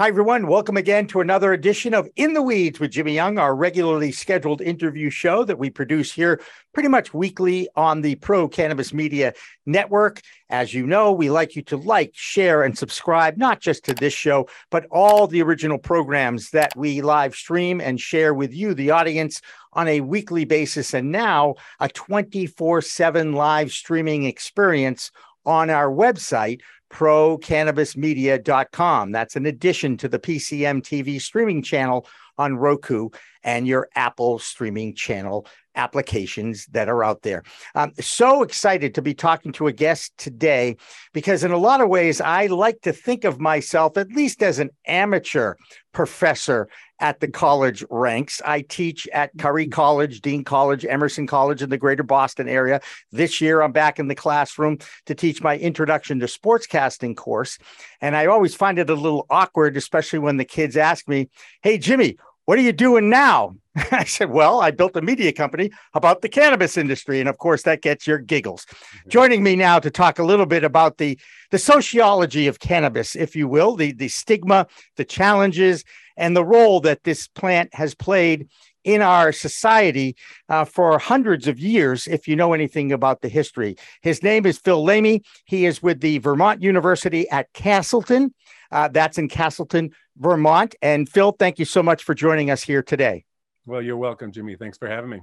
Hi, everyone. Welcome again to another edition of In the Weeds with Jimmy Young, our regularly scheduled interview show that we produce here pretty much weekly on the Pro Cannabis Media Network. As you know, we like you to like, share, and subscribe, not just to this show, but all the original programs that we live stream and share with you, the audience, on a weekly basis. And now a 24 7 live streaming experience on our website procannabismedia.com. That's an addition to the PCM TV streaming channel on Roku and your Apple streaming channel applications that are out there. I'm so excited to be talking to a guest today because, in a lot of ways, I like to think of myself at least as an amateur professor at the college ranks. I teach at Curry College, Dean College, Emerson College in the greater Boston area. This year, I'm back in the classroom to teach my introduction to sportscasting course. And I always find it a little awkward, especially when the kids ask me, Hey, Jimmy, what are you doing now? I said, Well, I built a media company about the cannabis industry. And of course, that gets your giggles. Mm-hmm. Joining me now to talk a little bit about the, the sociology of cannabis, if you will, the, the stigma, the challenges, and the role that this plant has played in our society uh, for hundreds of years, if you know anything about the history. His name is Phil Lamy. He is with the Vermont University at Castleton. Uh, that's in Castleton, Vermont. And Phil, thank you so much for joining us here today. Well, you're welcome, Jimmy. Thanks for having me.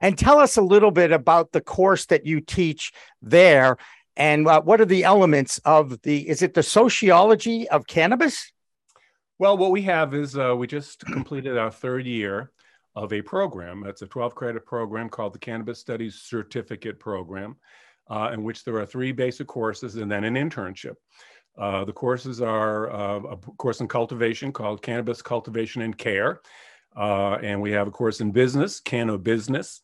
And tell us a little bit about the course that you teach there and uh, what are the elements of the is it the sociology of cannabis well what we have is uh, we just completed our third year of a program it's a 12 credit program called the cannabis studies certificate program uh, in which there are three basic courses and then an internship uh, the courses are uh, a course in cultivation called cannabis cultivation and care uh, and we have a course in business, Canno Business.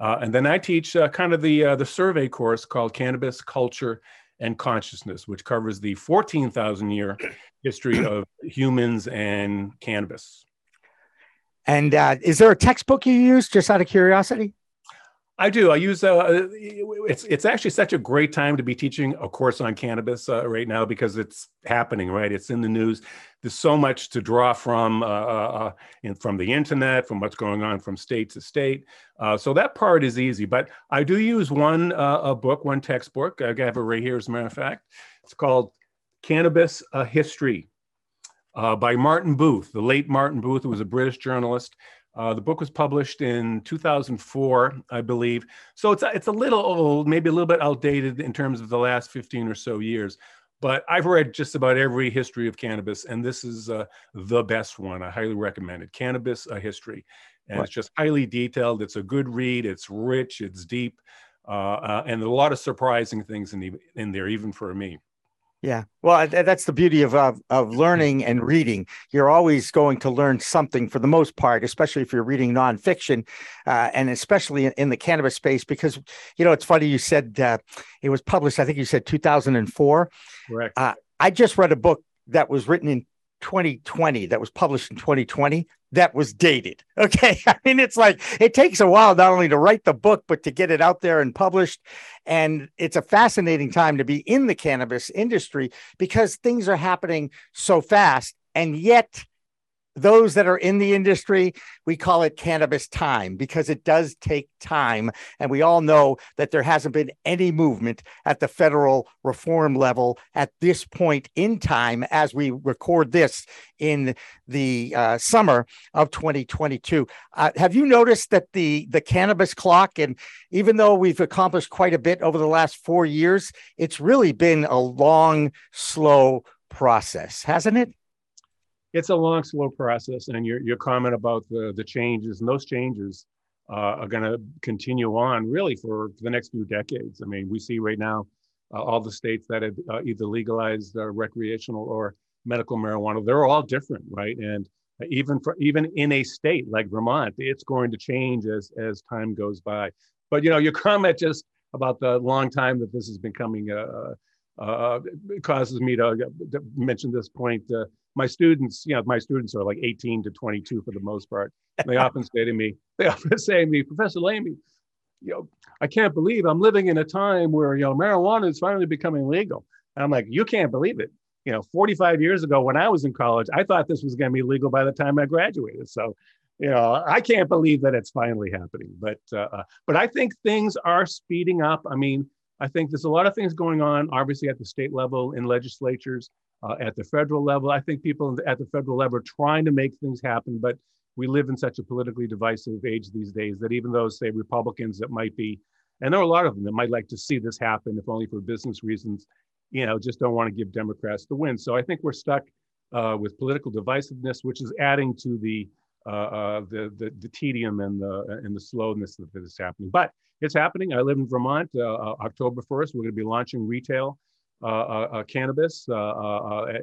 Uh, and then I teach uh, kind of the, uh, the survey course called Cannabis Culture and Consciousness, which covers the 14,000 year history of humans and cannabis. And uh, is there a textbook you use just out of curiosity? I do. I use uh, it's it's actually such a great time to be teaching a course on cannabis uh, right now because it's happening. Right, it's in the news. There's so much to draw from uh, uh, uh from the internet, from what's going on from state to state. Uh, so that part is easy. But I do use one a book, one textbook. I have it right here, as a matter of fact. It's called Cannabis: History by Martin Booth, the late Martin Booth, who was a British journalist. Uh, the book was published in 2004, I believe. So it's, it's a little old, maybe a little bit outdated in terms of the last 15 or so years. But I've read just about every history of cannabis, and this is uh, the best one. I highly recommend it. Cannabis, a History. And it's just highly detailed. It's a good read. It's rich. It's deep. Uh, uh and a lot of surprising things in, the, in there, even for me. Yeah. Well, that's the beauty of, of, of learning and reading. You're always going to learn something for the most part, especially if you're reading nonfiction, uh, and especially in, in, the cannabis space. Because you know, it's funny you said uh, it was published. I think you said 2004. Correct. Uh, I just read a book that was written in 2020 that was published in 2020 that was dated. Okay. I mean, it's like it takes a while not only to write the book, but to get it out there and published. And it's a fascinating time to be in the cannabis industry because things are happening so fast. And yet, those that are in the industry, we call it cannabis time because it does take time. And we all know that there hasn't been any movement at the federal reform level at this point in time as we record this in the uh, summer of 2022. Uh, have you noticed that the, the cannabis clock, and even though we've accomplished quite a bit over the last four years, it's really been a long, slow process, hasn't it? It's a long, slow process. And your, your comment about the, the changes and those changes uh, are going to continue on really for, for, the next few decades. I mean, we see right now uh, all the states that have uh, either legalized uh, recreational or medical marijuana, they're all different, right? And even for even in a state like Vermont, it's going to change as as time goes by. But you know, your comment just about the long time that this has been coming uh, uh, causes me to, to mention this point. My students, you know, my students are like 18 to 22 for the most part. They often say to me, they often say to me, Professor Lamy, you know, I can't believe I'm living in a time where, you know, marijuana is finally becoming legal. And I'm like, you can't believe it. You know, 45 years ago when I was in college, I thought this was going to be legal by the time I graduated. So, you know, I can't believe that it's finally happening. But, uh, uh but I think things are speeding up. I mean, I think there's a lot of things going on, obviously at the state level in legislatures, uh, at the federal level. I think people at the federal level are trying to make things happen, but we live in such a politically divisive age these days that even those, say, Republicans that might be, and there are a lot of them that might like to see this happen, if only for business reasons, you know, just don't want to give Democrats the win. So I think we're stuck uh, with political divisiveness, which is adding to the uh, uh, the, the, the tedium and the and the slowness that is happening. But it's happening. I live in Vermont. Uh, uh, October first, we're going to be launching retail uh, uh, cannabis.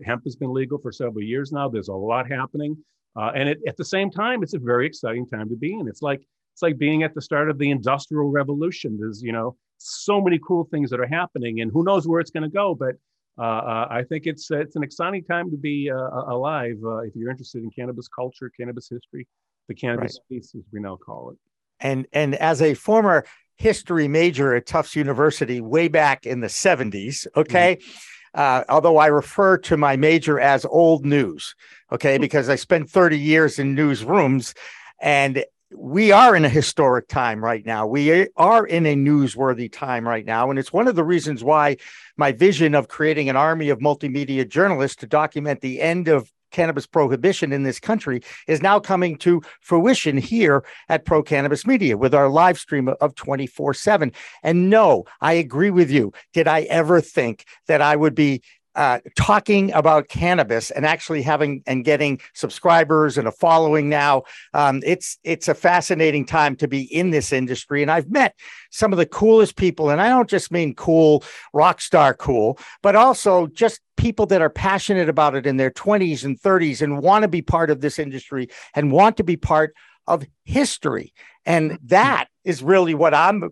hemp has been legal for several years now. There's a lot happening. Uh, and it, at the same time, it's a very exciting time to be in. It's like it's like being at the start of the industrial revolution. There's you know so many cool things that are happening, and who knows where it's going to go. But uh, uh, I think it's it's an exciting time to be uh, alive uh, if you're interested in cannabis culture, cannabis history, the cannabis right. space as we now call it. And and as a former history major at Tufts University way back in the 70s, okay. Mm-hmm uh, although I refer to my major as old news, okay, because I spent 30 years in newsrooms and we are in a historic time right now. We are in a newsworthy time right now. And it's one of the reasons why my vision of creating an army of multimedia journalists to document the end of cannabis prohibition in this country is now coming to fruition here at Pro Cannabis Media with our live stream of 24 7. And no, I agree with you. Did I ever think that I would be uh, talking about cannabis and actually having and getting subscribers and a following now. Um, it's it's a fascinating time to be in this industry, and I've met some of the coolest people, and I don't just mean cool rock star cool, but also just people that are passionate about it in their 20s and 30s and want to be part of this industry and want to be part of history, and that is really what I'm.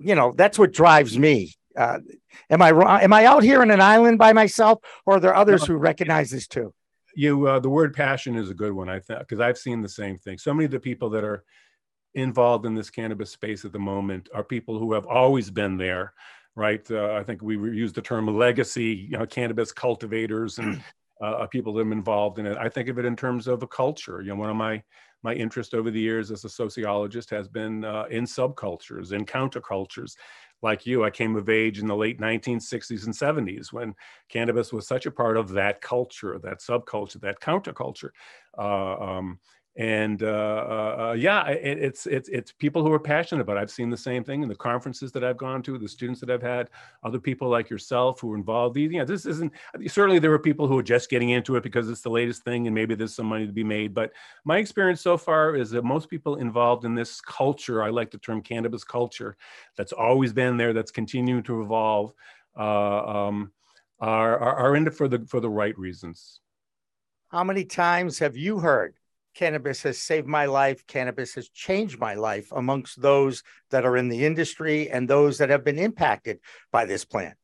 You know, that's what drives me uh, am I wrong? Am I out here in an island by myself, or are there others no. who recognize this too? You, uh, the word passion is a good one, I think, because I've seen the same thing. So many of the people that are involved in this cannabis space at the moment are people who have always been there, right? Uh, I think we use the term legacy, you know, cannabis cultivators and uh, people that are involved in it. I think of it in terms of a culture. You know, one of my my interest over the years as a sociologist has been uh, in subcultures, in countercultures, like you, I came of age in the late 1960s and 70s when cannabis was such a part of that culture, that subculture, that counterculture. Uh, um, and uh, uh, uh, yeah, it, it's it's it's people who are passionate about. It. I've seen the same thing in the conferences that I've gone to, the students that I've had, other people like yourself who are involved. These, you know, this isn't certainly there are people who are just getting into it because it's the latest thing and maybe there's some money to be made. But my experience so far is that most people involved in this culture, I like the term cannabis culture, that's always been there, that's continuing to evolve, uh, um, are, are are in it for the for the right reasons. How many times have you heard cannabis has saved my life. Cannabis has changed my life amongst those that are in the industry and those that have been impacted by this plant.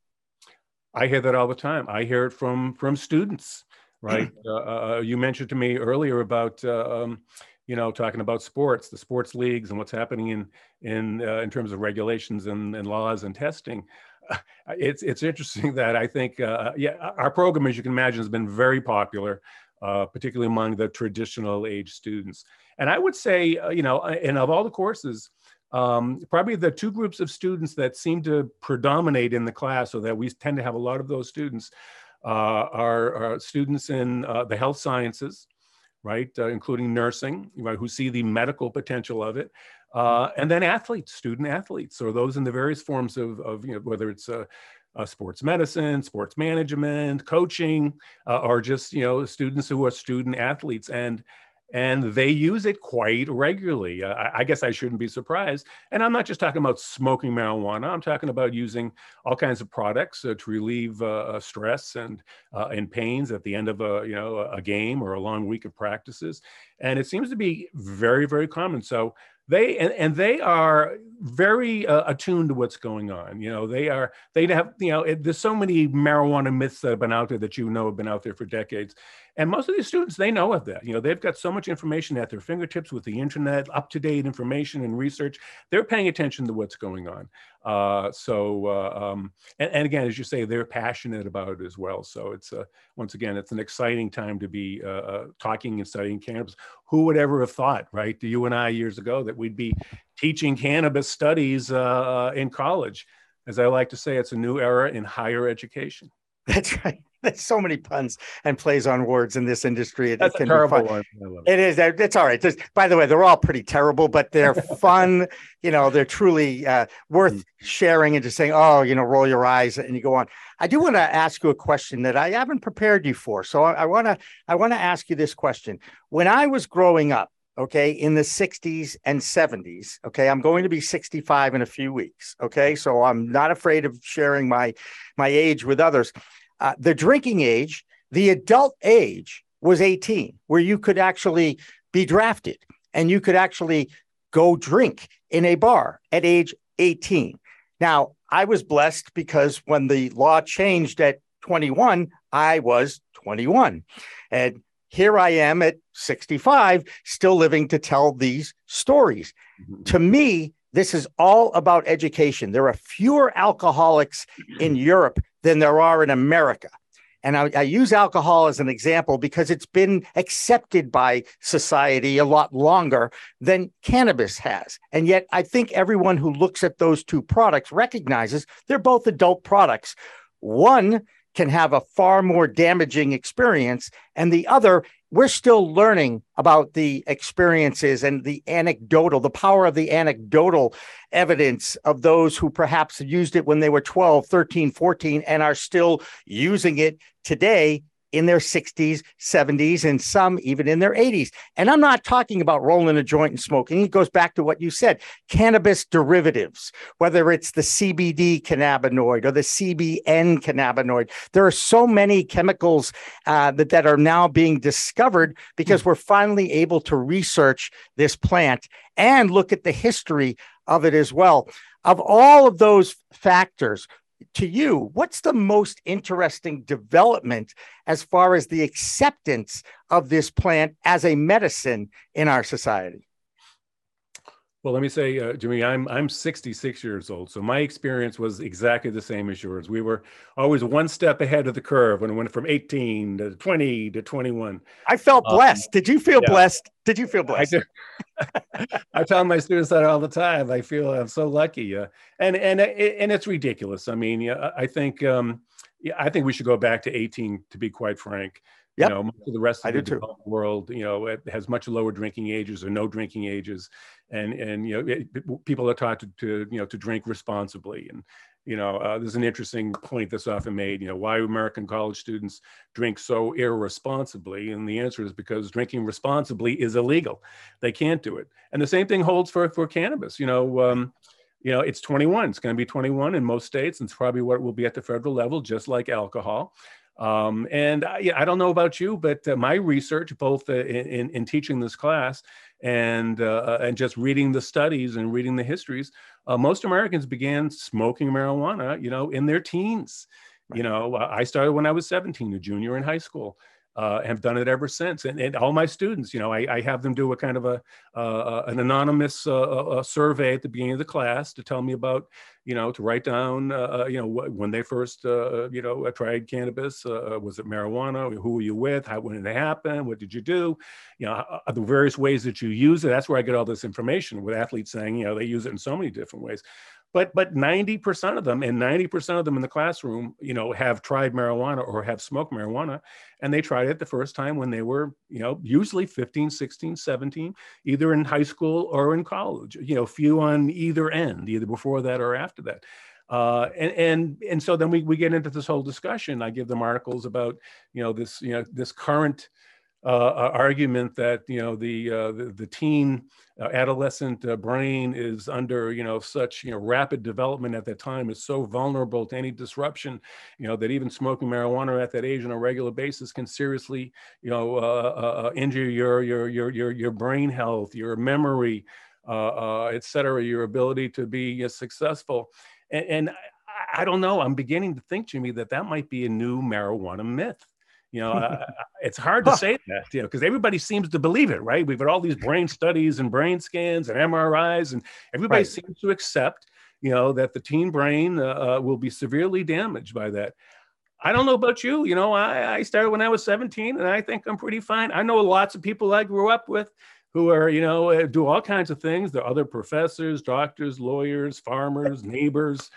I hear that all the time. I hear it from from students. Right. Uh, uh, uh, you mentioned to me earlier about. Uh, um, you know, talking about sports, the sports leagues, and what's happening in in uh, in terms of regulations and, and laws and testing. it's it's interesting that I think uh, yeah, our program, as you can imagine, has been very popular uh, particularly among the traditional age students. And I would say, uh, you know, uh, and of all the courses, um, probably the two groups of students that seem to predominate in the class, so that we tend to have a lot of those students, uh, are, are, students in uh, the health sciences, right, uh, including nursing, right, who see the medical potential of it. and then athletes, student athletes, or those in the various forms of, of you know, whether it's uh, sports medicine, sports management, coaching, uh, or just you know students who are student athletes, and and they use it quite regularly. Uh, I, guess I shouldn't be surprised. And I'm not just talking about smoking marijuana. I'm talking about using all kinds of products uh, to relieve uh, uh, stress and and pains at the end of a you know a game or a long week of practices. And it seems to be very very common. So they and, and they are very uh, attuned to what's going on. You know, they are they have you know it, there's so many marijuana myths that have been out there that you know have been out there for decades, and most of these students they know of that. You know, they've got so much information at their fingertips with the internet, up to date information and research. They're paying attention to what's going on. Uh, so uh, um, and, and, again, as you say, they're passionate about it as well. So it's uh, once again, it's an exciting time to be uh, uh, talking and studying cannabis. Who would ever have thought, right? You and I years ago that we'd be teaching cannabis studies uh, in college. As I like to say, it's a new era in higher education. That's right. There's so many puns and plays on words in this industry. It, That's it can a terrible one. It is. It's all right. There's, by the way, they're all pretty terrible, but they're fun. you know, they're truly uh, worth mm. sharing and just saying, oh, you know, roll your eyes and you go on. I do want to ask you a question that I haven't prepared you for. So I want to I want to ask you this question. When I was growing up, okay, in the 60s and 70s. Okay, I'm going to be 65 in a few weeks. Okay, so I'm not afraid of sharing my my age with others. Uh, the drinking age, the adult age was 18, where you could actually be drafted and you could actually go drink in a bar at age 18. Now, I was blessed because when the law changed at 21, I was 21. And here I am at 65, still living to tell these stories. Mm-hmm. To me, this is all about education. There are fewer alcoholics in Europe than there are in America. And I, I, use alcohol as an example because it's been accepted by society a lot longer than cannabis has. And yet, I think everyone who looks at those two products recognizes they're both adult products. One can have a far more damaging experience, and the other we're still learning about the experiences and the anecdotal, the power of the anecdotal evidence of those who perhaps used it when they were 12, 13, 14, and are still using it today in their 60s, 70s, and some even in their 80s. And I'm not talking about rolling a joint and smoking. It goes back to what you said cannabis derivatives, whether it's the CBD cannabinoid or the CBN cannabinoid. There are so many chemicals uh, that, that are now being discovered because we're finally able to research this plant and look at the history of it as well. Of all of those factors, to you, what's the most interesting development as far as the acceptance of this plant as a medicine in our society? Well, let me say, uh, Jimmy, I'm I'm 66 years old, so my experience was exactly the same as yours. We were always one step ahead of the curve when it went from 18 to 20 to 21. I felt um, blessed. Did you feel yeah. blessed? Did you feel blessed? I, I tell my students that all the time. I feel I'm so lucky, uh, and and and it's ridiculous. I mean, yeah, I think um, yeah, I think we should go back to 18. To be quite frank. Yep. You know, most of the rest of the world, you know, it has much lower drinking ages or no drinking ages, and and you know, it, people are taught to, to, you know to drink responsibly. And you know, uh, there's an interesting point that's often made. You know, why American college students drink so irresponsibly, and the answer is because drinking responsibly is illegal. They can't do it. And the same thing holds for for cannabis. You know. Um, you know, it's 21. It's going to be 21 in most states, and it's probably what it will be at the federal level, just like alcohol. Um, and I, I, don't know about you, but uh, my research, both uh, in, in, teaching this class and uh, and just reading the studies and reading the histories, uh, most Americans began smoking marijuana, you know, in their teens. You know, I started when I was 17, a junior in high school uh, have done it ever since. And, and, all my students, you know, I, I have them do a kind of a uh, an anonymous uh, a survey at the beginning of the class to tell me about, you know, to write down, uh, uh, you know, when they first, uh, you know, tried cannabis. was it marijuana? Who were you with? How when did it happen? What did you do? You know, the various ways that you use it. That's where I get all this information with athletes saying, you know, they use it in so many different ways but but 90% of them and 90% of them in the classroom you know have tried marijuana or have smoked marijuana and they tried it the first time when they were you know usually 15 16 17 either in high school or in college you know few on either end either before that or after that. Uh, and and and so then we, we get into this whole discussion. I give them articles about you know this you know this current uh, argument that you know the uh, the, the, teen uh, adolescent uh, brain is under you know such you know rapid development at that time is so vulnerable to any disruption you know that even smoking marijuana at that age on a regular basis can seriously you know uh, uh, injure your your your your your brain health your memory et cetera, your ability to be successful. And, and I, I, don't know, I'm beginning to think, Jimmy, that that might be a new marijuana myth. You know, uh, it's hard to say that, you know, because everybody seems to believe it, right? We've got all these brain studies and brain scans and MRIs, and everybody right. seems to accept, you know, that the teen brain uh, uh, will be severely damaged by that. I don't know about you. You know, I, I started when I was 17 and I think I'm pretty fine. I know lots of people I grew up with who are, you know, uh, do all kinds of things. They're other professors, doctors, lawyers, farmers, neighbors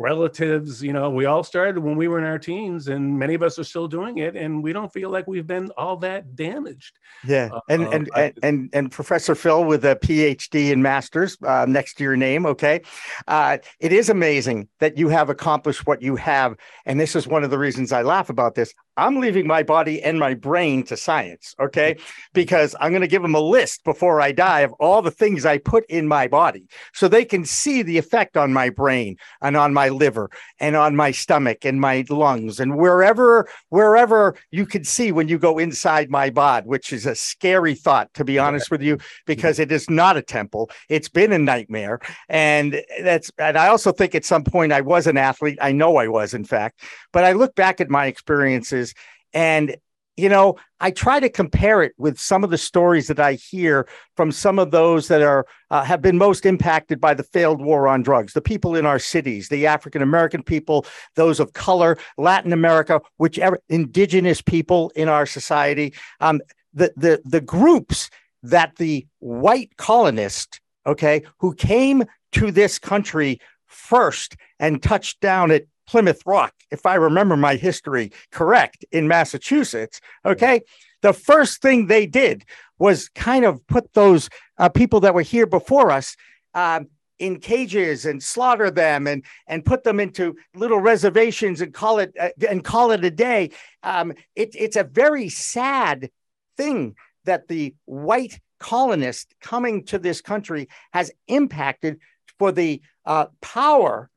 relatives you know we all started when we were in our teens and many of us are still doing it and we don't feel like we've been all that damaged. Yeah uh, and, and, I, and, and and professor phil with a phd and masters uh, next to your name okay? Uh, it is amazing that you have accomplished what you have and this is one of the reasons i laugh about this I'm leaving my body and my brain to science, okay? Because I'm going to give them a list before I die of all the things I put in my body so they can see the effect on my brain and on my liver and on my stomach and my lungs and wherever wherever you can see when you go inside my bod, which is a scary thought to be honest with you because it is not a temple. It's been a nightmare and that's and I also think at some point I was an athlete. I know I was in fact, but I look back at my experiences and, you know, I try to compare it with some of the stories that I hear from some of those that are uh, have been most impacted by the failed war on drugs. The people in our cities, the African American people, those of color, Latin America, whichever indigenous people in our society, um, the the the groups that the white colonist, okay, who came to this country first and touched down at Plymouth Rock, if I remember my history correct, in Massachusetts. Okay. The first thing they did was kind of put those uh, people that were here before us um, in cages and slaughter them and and put them into little reservations and call it uh, and call it a day. Um, it, it's a very sad thing that the white colonist coming to this country has impacted for the uh, power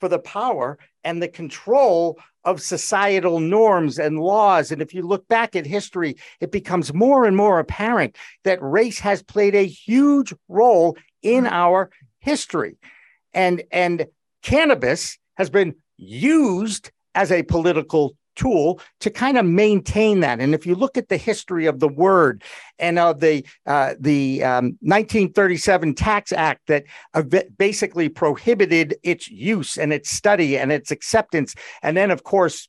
for the power and the control of societal norms and laws. And if you look back at history, it becomes more and more apparent that race has played a huge role in mm-hmm. our history. And, and cannabis has been used as a political tool to kind of maintain that. And if you look at the history of the word and of the uh, the um, 1937 Tax Act that basically prohibited its use and its study and its acceptance, and then of course.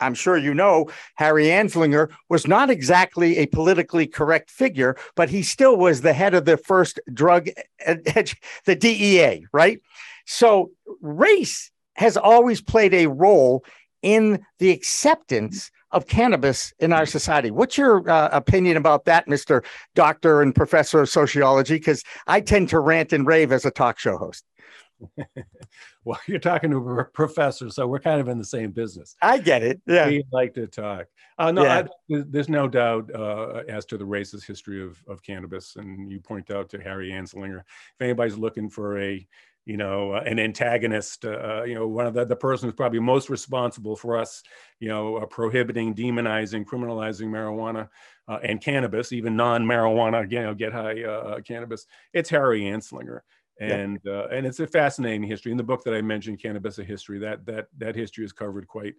I'm sure you know Harry Anslinger was not exactly a politically correct figure, but he still was the head of the first drug, the DEA, right? So race has always played a role in the acceptance of cannabis in our society. What's your uh, opinion about that, Mr. Doctor and Professor of Sociology? Because I tend to rant and rave as a talk show host. well, you're talking to a professor, so we're kind of in the same business. I get it. Yeah, we like to talk. Uh, no, yeah. I, there's no doubt uh, as to the racist history of, of cannabis, and you point out to Harry Anslinger. If anybody's looking for a you know, uh, an antagonist, uh, uh, you know, one of the, the person who's probably most responsible for us, you know, uh, prohibiting, demonizing, criminalizing marijuana uh, and cannabis, even non-marijuana, you know, get high uh, cannabis. It's Harry Anslinger. And yeah. and it's a fascinating history. In the book that I mentioned, Cannabis: A History, that that that history is covered quite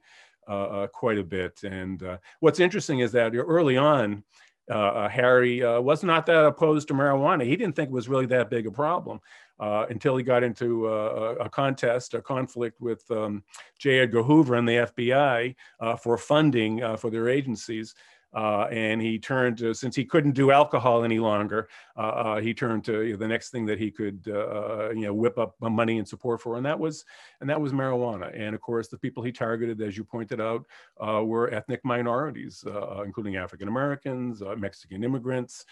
quite a bit. And what's interesting is that early on, uh, Harry uh, was not that opposed to marijuana. He didn't think it was really that big a problem uh, until he got into a, a, contest, a conflict with um, J. Edgar Hoover and the FBI uh, for funding uh, for their agencies. Uh, and he turned to, since he couldn't do alcohol any longer, uh, uh, he turned to you know, the next thing that he could, uh, you know, whip up money and support for, and that was, and that was marijuana. And of course, the people he targeted, as you pointed out, uh, were ethnic minorities, uh, including African Americans, Mexican immigrants,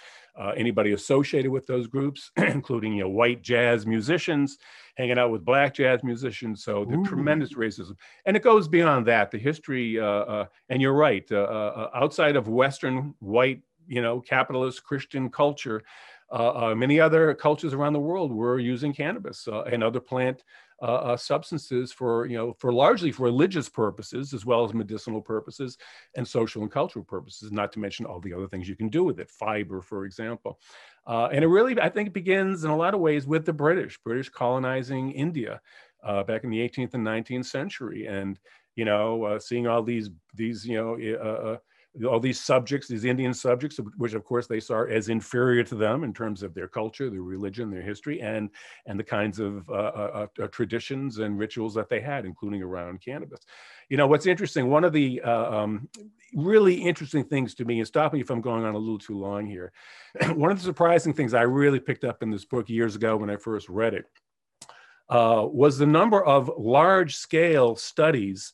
anybody associated with those groups, including you know white jazz musicians hanging out with black jazz musicians. So the Ooh. tremendous racism, and it goes beyond that. The history, uh, uh, and you're right. Uh, uh, uh outside of Western white, you know, capitalist Christian culture, uh, many other cultures around the world were using cannabis and other plant uh, uh, substances for you know for largely for religious purposes as well as medicinal purposes and social and cultural purposes. Not to mention all the other things you can do with it, fiber, for example. Uh, and it really, I think, begins in a lot of ways with the British, British colonizing India uh, back in the 18th and 19th century, and you know, uh, seeing all these these you know uh, all these subjects, these Indian subjects, which of course they saw as inferior to them in terms of their culture, their religion, their history, and and the kinds of uh, uh, uh, traditions and rituals that they had, including around cannabis. You know, what's interesting, one of the uh, um, really interesting things to me, and stop me if I'm going on a little too long here, one of the surprising things I really picked up in this book years ago when I first read it uh, was the number of large scale studies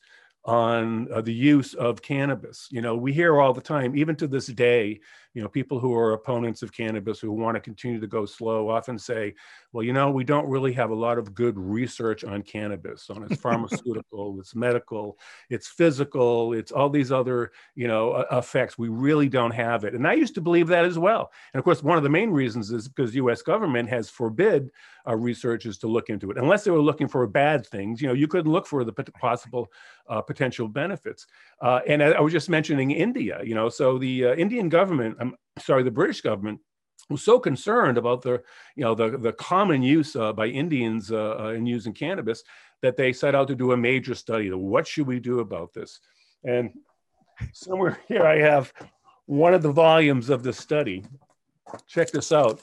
on uh, the use of cannabis. You know, we hear all the time, even to this day, you know, people who are opponents of cannabis who want to continue to go slow often say, well, you know, we don't really have a lot of good research on cannabis, on its pharmaceutical, its medical, its physical, it's all these other, you know, effects. We really don't have it. And I used to believe that as well. And of course, one of the main reasons is because US government has forbid uh, researchers to look into it, unless they were looking for bad things. You know, you couldn't look for the possible uh, potential benefits. Uh, and I, I, was just mentioning India, you know, so the uh, Indian government, I'm sorry, the British government was so concerned about the, you know, the, the common use uh, by Indians uh, uh, in using cannabis that they set out to do a major study. What should we do about this? And somewhere here I have one of the volumes of the study. Check this out.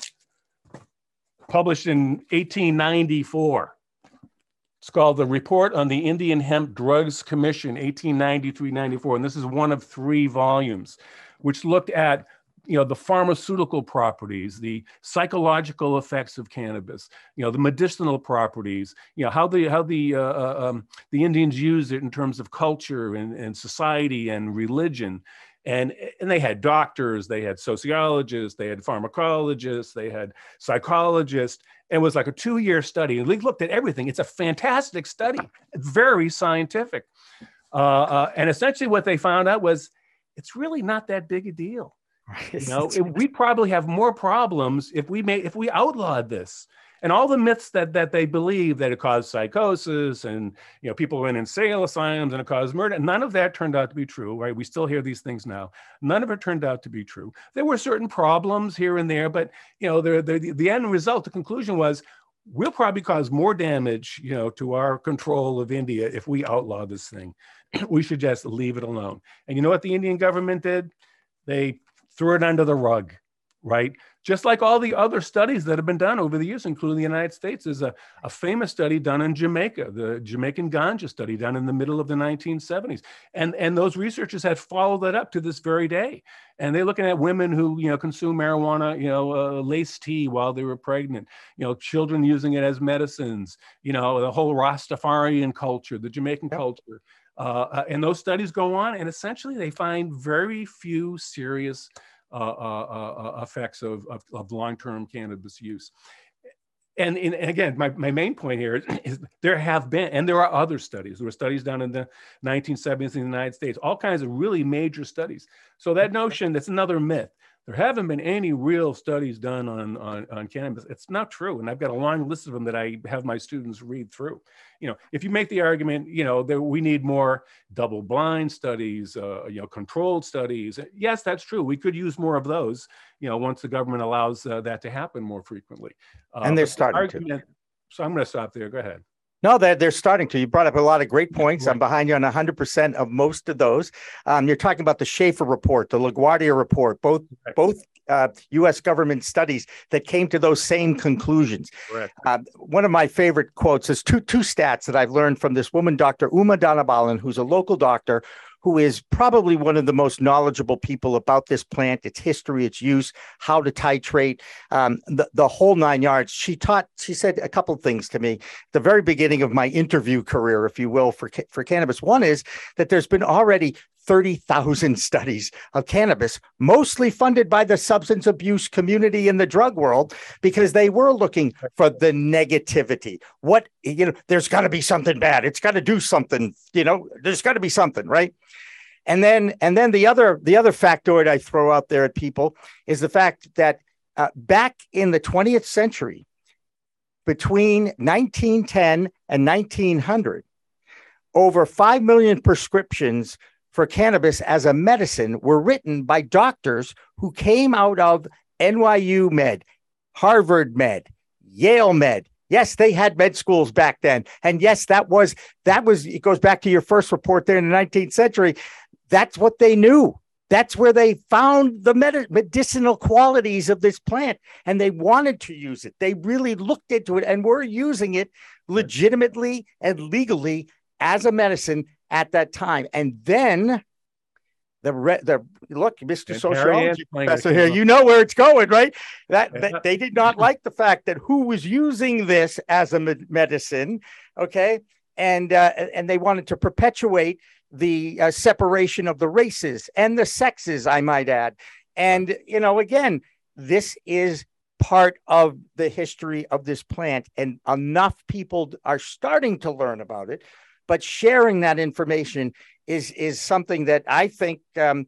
Published in 1894. It's called the Report on the Indian Hemp Drugs Commission, 1893-94, and this is one of three volumes, which looked at you know the pharmaceutical properties the psychological effects of cannabis you know the medicinal properties you know how the how the uh, uh um, the indians use it in terms of culture and, and society and religion and and they had doctors they had sociologists they had pharmacologists they had psychologists and it was like a two year study. And we looked at everything. It's a fantastic study, very scientific. Uh, uh, and essentially, what they found out was it's really not that big a deal. You know, we'd probably have more problems if we made if we outlawed this. And all the myths that that they believe that it caused psychosis and you know people went in insane asylums and it caused murder none of that turned out to be true right? We still hear these things now. None of it turned out to be true. There were certain problems here and there but you know the the, the end result the conclusion was we'll probably cause more damage you know to our control of india if we outlaw this thing. We should just leave it alone. And you know what the indian government did? They threw it under the rug right? Just like all the other studies that have been done over the years, including the United States. There's a, a famous study done in Jamaica, the Jamaican ganja study done in the middle of the 1970s. And, and those researchers have followed that up to this very day. And they're looking at women who, you know, consume marijuana, you know, uh, lace tea while they were pregnant, you know, children using it as medicines, you know, the whole Rastafarian culture, the Jamaican yep. culture. Uh, uh and those studies go on, and essentially they find very few serious uh, uh, uh, effects of, of, of long-term cannabis use. And, and, again, my, my main point here is, is, there have been, and there are other studies. There were studies done in the 1970s in the United States, all kinds of really major studies. So that notion, that's another myth there haven't been any real studies done on, on, on cannabis. It's not true. And I've got a long list of them that I have my students read through. You know, if you make the argument, you know, that we need more double blind studies, uh, you know, controlled studies. Yes, that's true. We could use more of those, you know, once the government allows uh, that to happen more frequently. Uh, and they're starting argument, to. So I'm going to stop there. Go ahead. No, they're, they're starting to. You brought up a lot of great points. Right. I'm behind you on 100% of most of those. Um, you're talking about the Shafer report, the LaGuardia report, both right. both uh, U.S. government studies that came to those same conclusions. Uh, one of my favorite quotes is two two stats that I've learned from this woman, Dr. Uma Dhanabalan, who's a local doctor who is probably one of the most knowledgeable people about this plant, its history, its use, how to titrate, um, the, the whole nine yards. She taught, she said a couple things to me the very beginning of my interview career, if you will, for, for cannabis. One is that there's been already 30,000 studies of cannabis, mostly funded by the substance abuse community in the drug world, because they were looking for the negativity. What, you know, there's got to be something bad. It's got to do something, you know, there's got to be something, right? And then, and then the other, the other factoid I throw out there at people is the fact that uh, back in the 20th century, between 1910 and 1900, over 5 million prescriptions for cannabis as a medicine were written by doctors who came out of NYU Med, Harvard Med, Yale Med. Yes, they had med schools back then. And yes, that was that was it goes back to your first report there in the 19th century. That's what they knew. That's where they found the med- medicinal qualities of this plant and they wanted to use it. They really looked into it and were using it legitimately and legally as a medicine at that time. And then the re- the look, Mr. And Sociology professor here, you know where it's going, right? That, Yeah. that they did not like the fact that who was using this as a med- medicine, okay, and uh, and they wanted to perpetuate the uh, separation of the races and the sexes, I might add. And you know, again, this is part of the history of this plant, and enough people are starting to learn about it. But sharing that information is is something that I think. Um,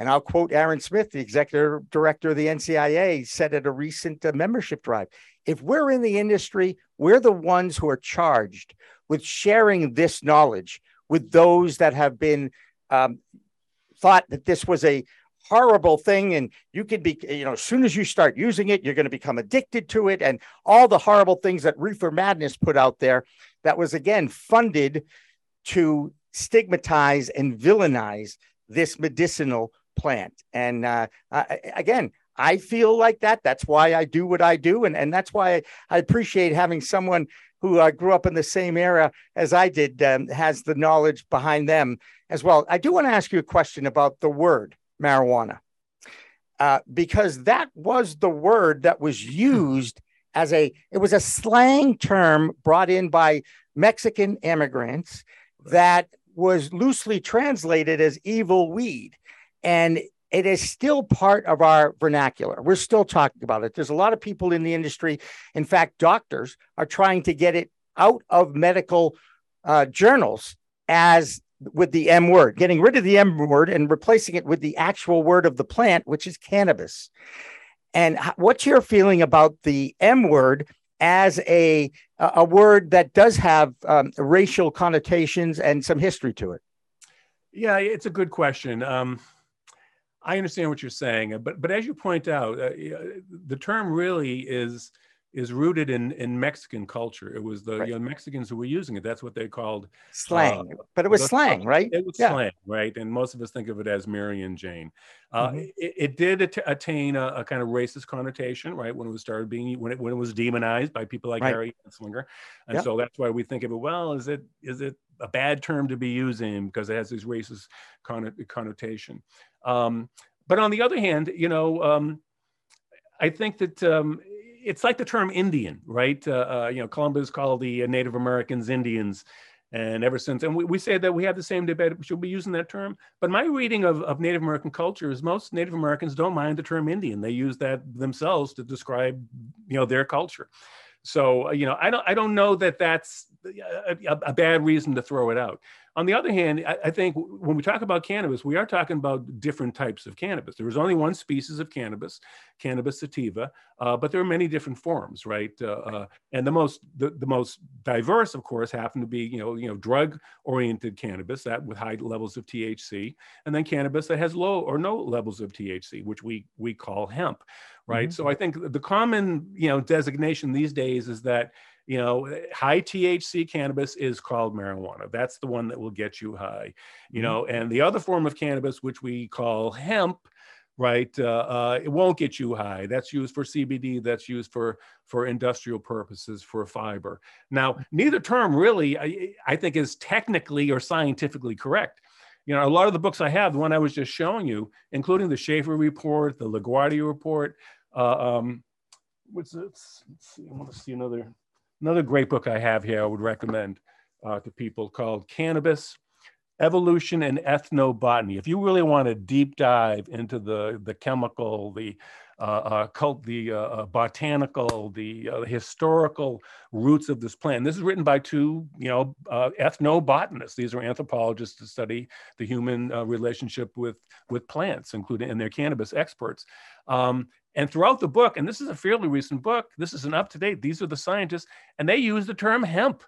and I'll quote Aaron Smith, the executive director of the NCIA, said at a recent uh, membership drive if we're in the industry, we're the ones who are charged with sharing this knowledge with those that have been um, thought that this was a horrible thing and you could be you know as soon as you start using it you're going to become addicted to it and all the horrible things that reefer madness put out there that was again funded to stigmatize and villainize this medicinal plant. And uh, I, again i feel like that. That's why i do what i do and, and that's why i appreciate having someone who uh, grew up in the same era as i did um, has the knowledge behind them as well. I do want to ask you a question about the word marijuana uh, because that was the word that was used as a it was a slang term brought in by mexican immigrants that was loosely translated as evil weed and it is still part of our vernacular. We're still talking about it. There's a lot of people in the industry. In fact, doctors are trying to get it out of medical uh, journals as with the M word, getting rid of the M word and replacing it with the actual word of the plant, which is cannabis. And what's your feeling about the M word as a a a word that does have um, racial connotations and some history to it? Yeah, it's a good question. Um, I understand what you're saying, uh, but but as you point out, uh, uh, the term really is is rooted in in Mexican culture. It was the Right. you know, Mexicans who were using it. That's what they called Slang, Uh, but it was slang, right? It was Yeah. slang, right? And most of us think of it as Mary and Jane. Uh, Mhm. it, it did at- attain a, a kind of racist connotation, right? When it was started being when it when it was demonized by people like Right. Harry Anslinger, and Yeah. so that's why we think of it. Well, is it is it a bad term to be using because it has this racist conno- connotation? Um, but on the other hand, you know, um, I think that um, it's like the term Indian, right? Uh, uh, you know, Columbus called the Native Americans Indians. And ever since, and we, we say that we have the same debate, We should be using that term? But my reading of, of Native American culture is most Native Americans don't mind the term Indian. They use that themselves to describe, you know, their culture. So, uh, you know, I don't, I don't know that that's a, a, a bad reason to throw it out. On the other hand, I, I think when we talk about cannabis, we are talking about different types of cannabis. There is only one species of cannabis, cannabis sativa, uh, but there are many different forms, right? Uh, uh, and the most the, the most diverse, of course, happen to be you know you know drug-oriented cannabis that with high levels of THC, and then cannabis that has low or no levels of THC, which we we call hemp, right? Mhm. So I think the common you know designation these days is that you know high thc cannabis is called marijuana that's the one that will get you high you Mhm. know and the other form of cannabis which we call hemp right uh, uh, it won't get you high that's used for cbd that's used for for industrial purposes for fiber now neither term really i, I think is technically or scientifically correct you know a lot of the books i have the one i was just showing you including the shafer report the laguardia report uh, um, what's it? Let's see. I want to see another another great book I have here. I would recommend uh, to people called Cannabis: Evolution and Ethnobotany. If you really want to deep dive into the the chemical, the uh, uh, cult, the uh, uh, botanical, the uh, historical roots of this plant. This is written by two, you know, ethnobotanists. These are anthropologists to study the human relationship with with plants, including and they're cannabis experts. Um, And throughout the book, and this is a fairly recent book, this is an up to date, these are the scientists, and they use the term hemp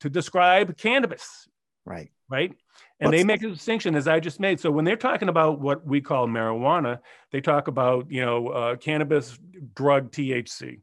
to describe cannabis. Right. Right. And What's they make a distinction, as I just made. So when they're talking about what we call marijuana, they talk about, you know, uh, cannabis drug THC.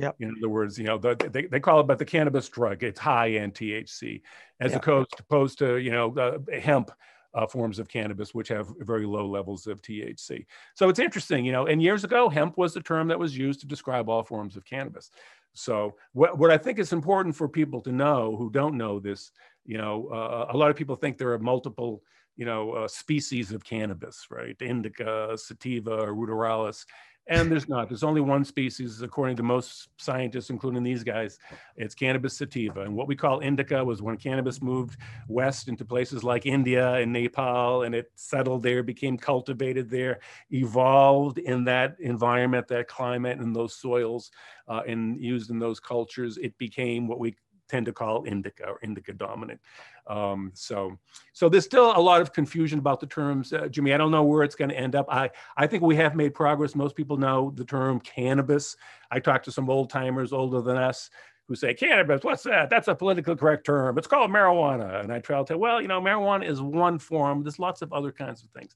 Yeah. In other words, you know, the, they, they call it, but the cannabis drug, it's high end THC, as yep. opposed, opposed to, you know, uh, hemp, uh, forms of cannabis, which have very low levels of THC. So it's interesting, you know, and years ago, hemp was the term that was used to describe all forms of cannabis. So what, what I think is important for people to know who don't know this, you know, uh, a lot of people think there are multiple, you know, uh, species of cannabis, right? Indica, sativa, ruderalis and there's not. There's only one species, according to most scientists, including these guys. It's cannabis sativa. And what we call indica was when cannabis moved west into places like India and Nepal, and it settled there, became cultivated there, evolved in that environment, that climate, and those soils, uh, and used in those cultures. It became what we tend to call indica or indica dominant. Um, so, so there's still a lot of confusion about the terms, uh, Jimmy. I don't know where it's going to end up. I, I think we have made progress. Most people know the term cannabis. I talked to some old timers older than us who say cannabis what's that that's a politically correct term it's called marijuana and i try to tell well you know marijuana is one form there's lots of other kinds of things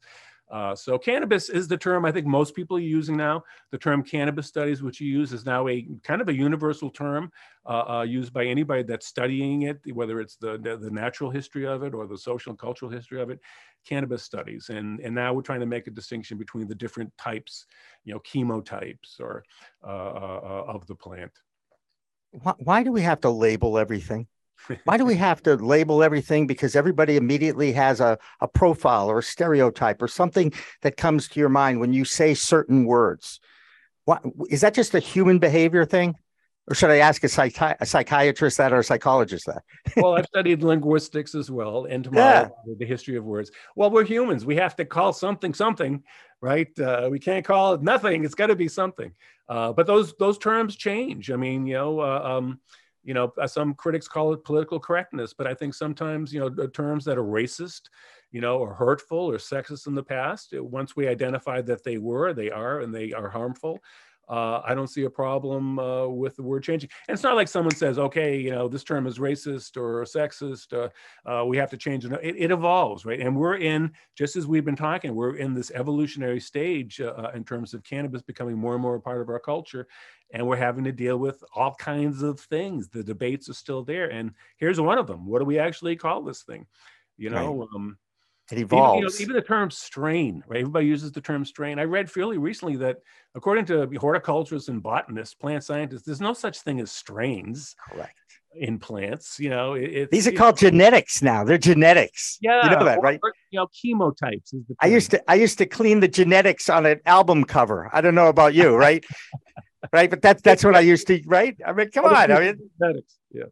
uh, so cannabis is the term I think most people are using now. The term cannabis studies, which you use, is now a kind of a universal term uh, uh, used by anybody that's studying it, whether it's the, the, the natural history of it or the social and cultural history of it. Cannabis studies, and and now we're trying to make a distinction between the different types, you know, chemotypes or uh, uh, uh, of the plant. Why, why do we have to label everything? Why do we have to label everything? Because everybody immediately has a, a profile or a stereotype or something that comes to your mind when you say certain words. What, is that just a human behavior thing? Or should I ask a, psychi- a psychiatrist that or a psychologist that? well, I've studied linguistics as well, entomology, yeah. the history of words. Well, we're humans. We have to call something something, right? Uh, we can't call it nothing. It's got to be something. Uh, but those those terms change. I mean, you know, uh, um, you know, uh, some critics call it political correctness, but I think sometimes, you know, terms that are racist, you know, or hurtful or sexist in the past, once we identify that they were, they are, and they are harmful, uh, I don't see a problem uh, with the word changing. And it's not like someone says, okay, you know, this term is racist or sexist. Uh, uh we have to change it. it. it. evolves, right? And we're in, just as we've been talking, we're in this evolutionary stage uh, in terms of cannabis becoming more and more a part of our culture. And we're having to deal with all kinds of things. The debates are still there. And here's one of them. What do we actually call this thing? You know, right. um, it evolves. Even, you know, even, the term strain, right? Everybody uses the term strain. I read fairly recently that according to horticulturists and botanists, plant scientists, there's no such thing as strains. Correct. In plants, you know, it, these are called genetics now. They're genetics. Yeah, you know that, right? Or, you know, chemotypes. Is the I used to I used to clean the genetics on an album cover. I don't know about you, right? right, but that's that's what I used to. Right? I mean, come on. I mean, genetics. Yeah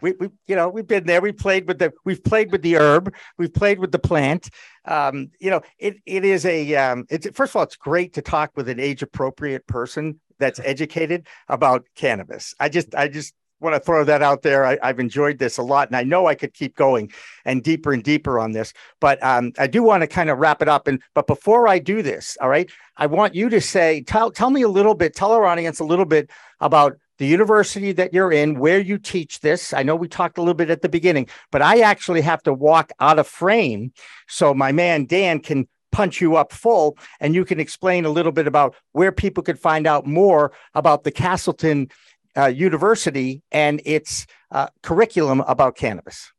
we, we you know we've been there. We played with the we've played with the herb. We've played with the plant. Um, you know it it is a um, it's first of all it's great to talk with an age appropriate person that's educated about cannabis. I just i just want to throw that out there. I, have enjoyed this a lot and i know i could keep going and deeper and deeper on this but um, i do want to kind of wrap it up and but before i do this all right i want you to say tell tell me a little bit tell our audience a little bit about the university that you're in, where you teach this. I know we talked a little bit at the beginning, but I actually have to walk out of frame so my man Dan can punch you up full and you can explain a little bit about where people could find out more about the Castleton uh, University and its uh, curriculum about cannabis.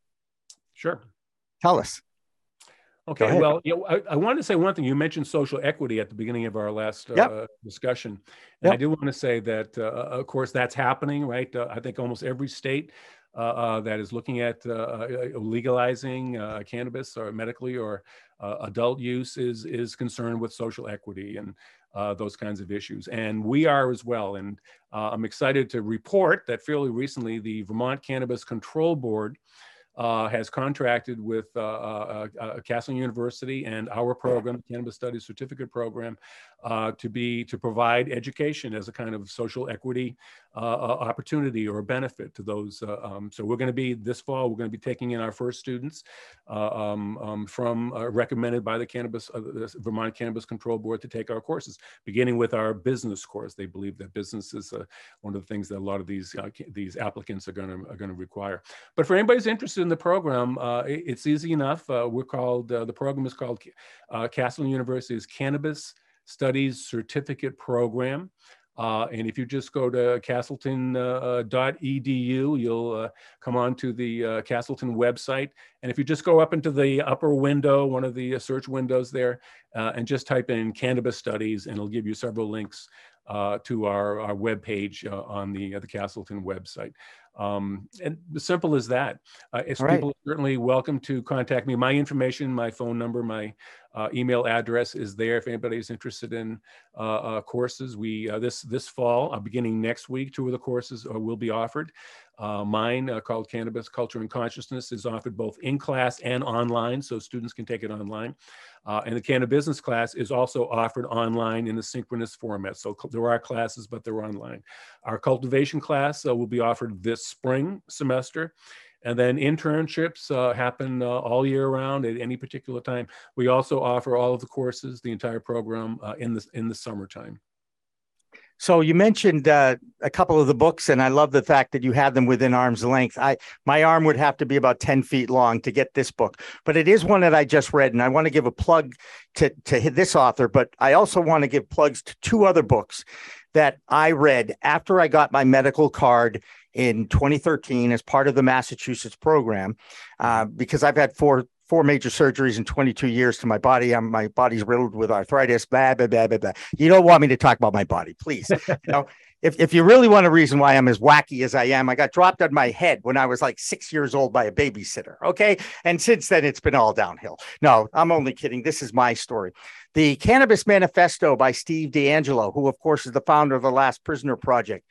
Sure. Tell us. Okay, well, you know, I, I want to say one thing. You mentioned social equity at the beginning of our last uh, yep. discussion. And yep. I do want to say that, uh, of course, that's happening, right? Uh, I think almost every state uh, uh, that is looking at uh, legalizing cannabis or medically or adult use is, is concerned with social equity and those kinds of issues. And we are as well. And I'm excited to report that fairly recently, the Vermont Cannabis Control Board uh, has contracted with uh, uh, uh, Castleton University and our program, the Cannabis Studies Certificate Program, uh, to be to provide education as a kind of social equity opportunity or benefit to those. Um, so we're going to be this fall. We're going to be taking in our first students um, um, from recommended by the Cannabis the Vermont Cannabis Control Board to take our courses, beginning with our business course. They believe that business is one of the things that a lot of these these applicants are going to are going to require. But for anybody who's interested in the program, it, it's easy enough. we're called the program is called Castleton University's Cannabis Studies Certificate Program. Uh, and if you just go to castleton.edu, uh, you'll uh, come on to the uh, Castleton website. And if you just go up into the upper window, one of the uh, search windows there, uh, and just type in cannabis studies, and it'll give you several links to our, our webpage on the, the Castleton website. Um, and as simple as that. Uh, if right. people are certainly welcome to contact me. My information, my phone number, my uh, email address is there if anybody's interested in uh, uh courses. We uh, this this fall, uh, beginning next week, two of the courses will be offered. mine, called Cannabis Culture and Consciousness, is offered both in class and online, so students can take it online. Uh, and the Cannabis Business class is also offered online in a synchronous format. So there are classes, but they're online. Our cultivation class uh, will be offered this spring semester. And then internships uh, happen uh, all year round at any particular time. We also offer all of the courses, the entire program uh, in the in the summertime. So you mentioned uh, a couple of the books, and I love the fact that you have them within arm's length. I my arm would have to be about ten feet long to get this book, but it is one that I just read, and I want to give a plug to to this author, but I also want to give plugs to two other books that I read after I got my medical card in 2013 as part of the Massachusetts program, uh, because I've had four four major surgeries in 22 years to my body. I'm, my body's riddled with arthritis. Blah, blah, blah, blah, blah. You don't want me to talk about my body, please. you know, if, if you really want a reason why I'm as wacky as I am, I got dropped on my head when I was like six years old by a babysitter. Okay. And since then, it's been all downhill. No, I'm only kidding. This is my story. The Cannabis Manifesto by Steve DeAngelo, who, of course, is the founder of the Last Prisoner Project,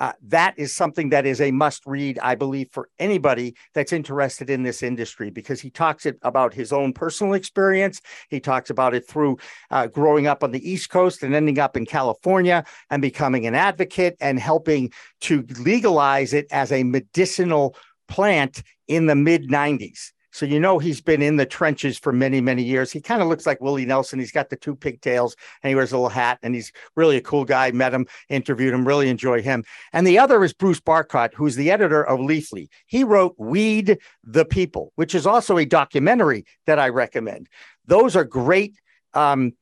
uh, that is something that is a must read, I believe, for anybody that's interested in this industry because he talks it about his own personal experience. He talks about it through uh, growing up on the East Coast and ending up in California and becoming an advocate and helping to legalize it as a medicinal plant in the mid 90s. So you know he's been in the trenches for many, many years. He kind of looks like Willie Nelson. He's got the two pigtails and he wears a little hat and he's really a cool guy. Met him, interviewed him, really enjoy him. And the other is Bruce Barcott, who's the editor of Leafly. He wrote Weed the People, which is also a documentary that I recommend. Those are great um,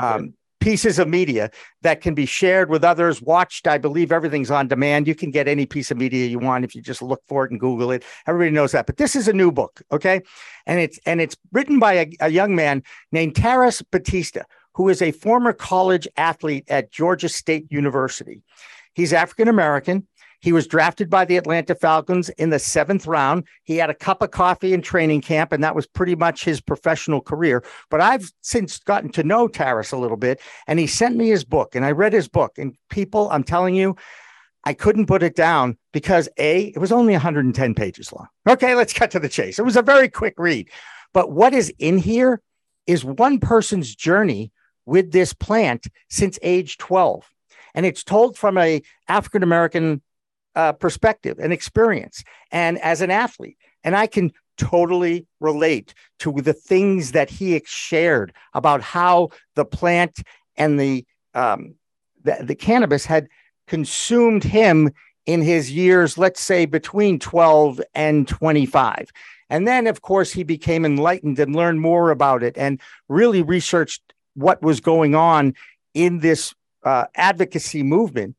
um, pieces of media that can be shared with others, watched. I believe everything's on demand. You can get any piece of media you want if you just look for it and Google it. Everybody knows that. But this is a new book, okay? And it's and it's written by a, a young man named Taras Batista, who is a former college athlete at Georgia State University. He's African American. He was drafted by the Atlanta Falcons in the seventh round. He had a cup of coffee in training camp, and that was pretty much his professional career. But I've since gotten to know Taras a little bit, and he sent me his book, and I read his book. And people, I'm telling you, I couldn't put it down because A, it was only 110 pages long. Okay, let's cut to the chase. It was a very quick read. But what is in here is one person's journey with this plant since age 12. And it's told from a African American uh, perspective and experience and as an athlete. And I can totally relate to the things that he shared about how the plant and the, um, the, the cannabis had consumed him in his years, let's say between 12 and 25. And then, of course, he became enlightened and learned more about it and really researched what was going on in this uh, advocacy movement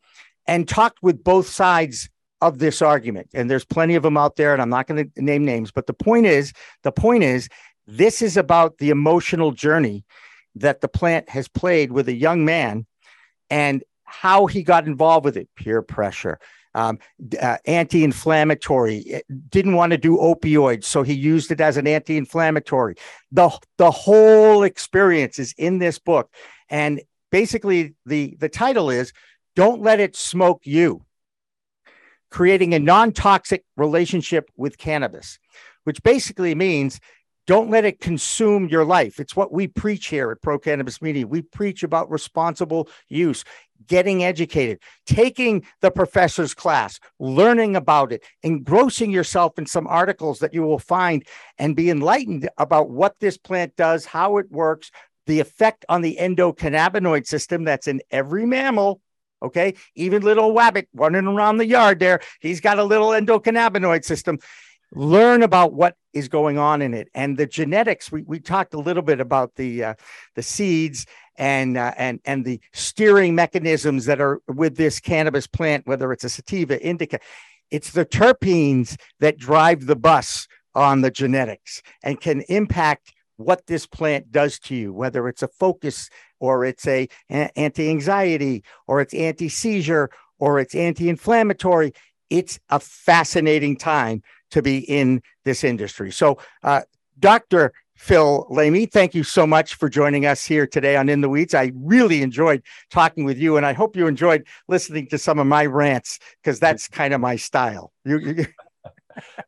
and talked with both sides of this argument. And there's plenty of them out there, and I'm not going to name names, but the point is, the point is, this is about the emotional journey that the plant has played with a young man and how he got involved with it. Peer pressure um, uh, anti-inflammatory didn't want to do opioids so he used it as an anti-inflammatory. The the whole experience is in this book. And basically the the title is don't let it smoke you creating a non toxic relationship with cannabis. which basically means don't let it consume your life. It's what we preach here at Pro Cannabis Media. We preach about responsible use, getting educated, taking the professor's class, learning about it, engrossing yourself in some articles that you will find and be enlightened about what this plant does, how it works, the effect on the endocannabinoid system that's in every mammal. Okay. Even little Wabbit running around the yard there, he's got a little endocannabinoid system. Learn about what is going on in it. And the genetics we, we talked a little bit about the uh, the seeds and uh, and and the steering mechanisms that are with this cannabis plant whether it's a sativa indica. It's the terpenes that drive the bus on the genetics and can impact what this plant does to you whether it's a focus or it's a, a anti-anxiety or it's anti-seizure or it's anti-inflammatory it's a fascinating time to be in this industry. So, uh, Dr. Phil Lamy, thank you so much for joining us here today on In the Weeds. I really enjoyed talking with you, and I hope you enjoyed listening to some of my rants because that's kind of my style. You, you...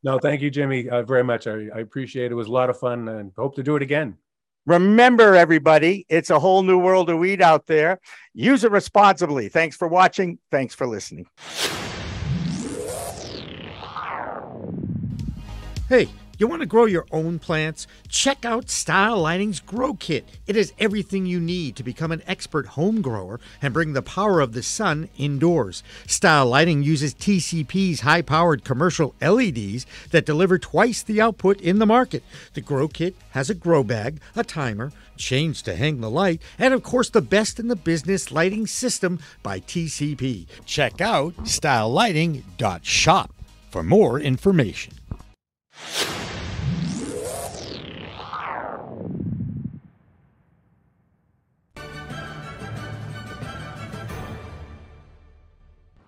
no, thank you, Jimmy, uh, very much. I, I appreciate it. It was a lot of fun, and hope to do it again. Remember, everybody, it's a whole new world of weed out there. Use it responsibly. Thanks for watching. Thanks for listening. Hey, you want to grow your own plants? Check out Style Lighting's Grow Kit. It has everything you need to become an expert home grower and bring the power of the sun indoors. Style Lighting uses TCP's high powered commercial LEDs that deliver twice the output in the market. The Grow Kit has a grow bag, a timer, chains to hang the light, and of course, the best in the business lighting system by TCP. Check out stylelighting.shop for more information.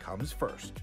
comes first.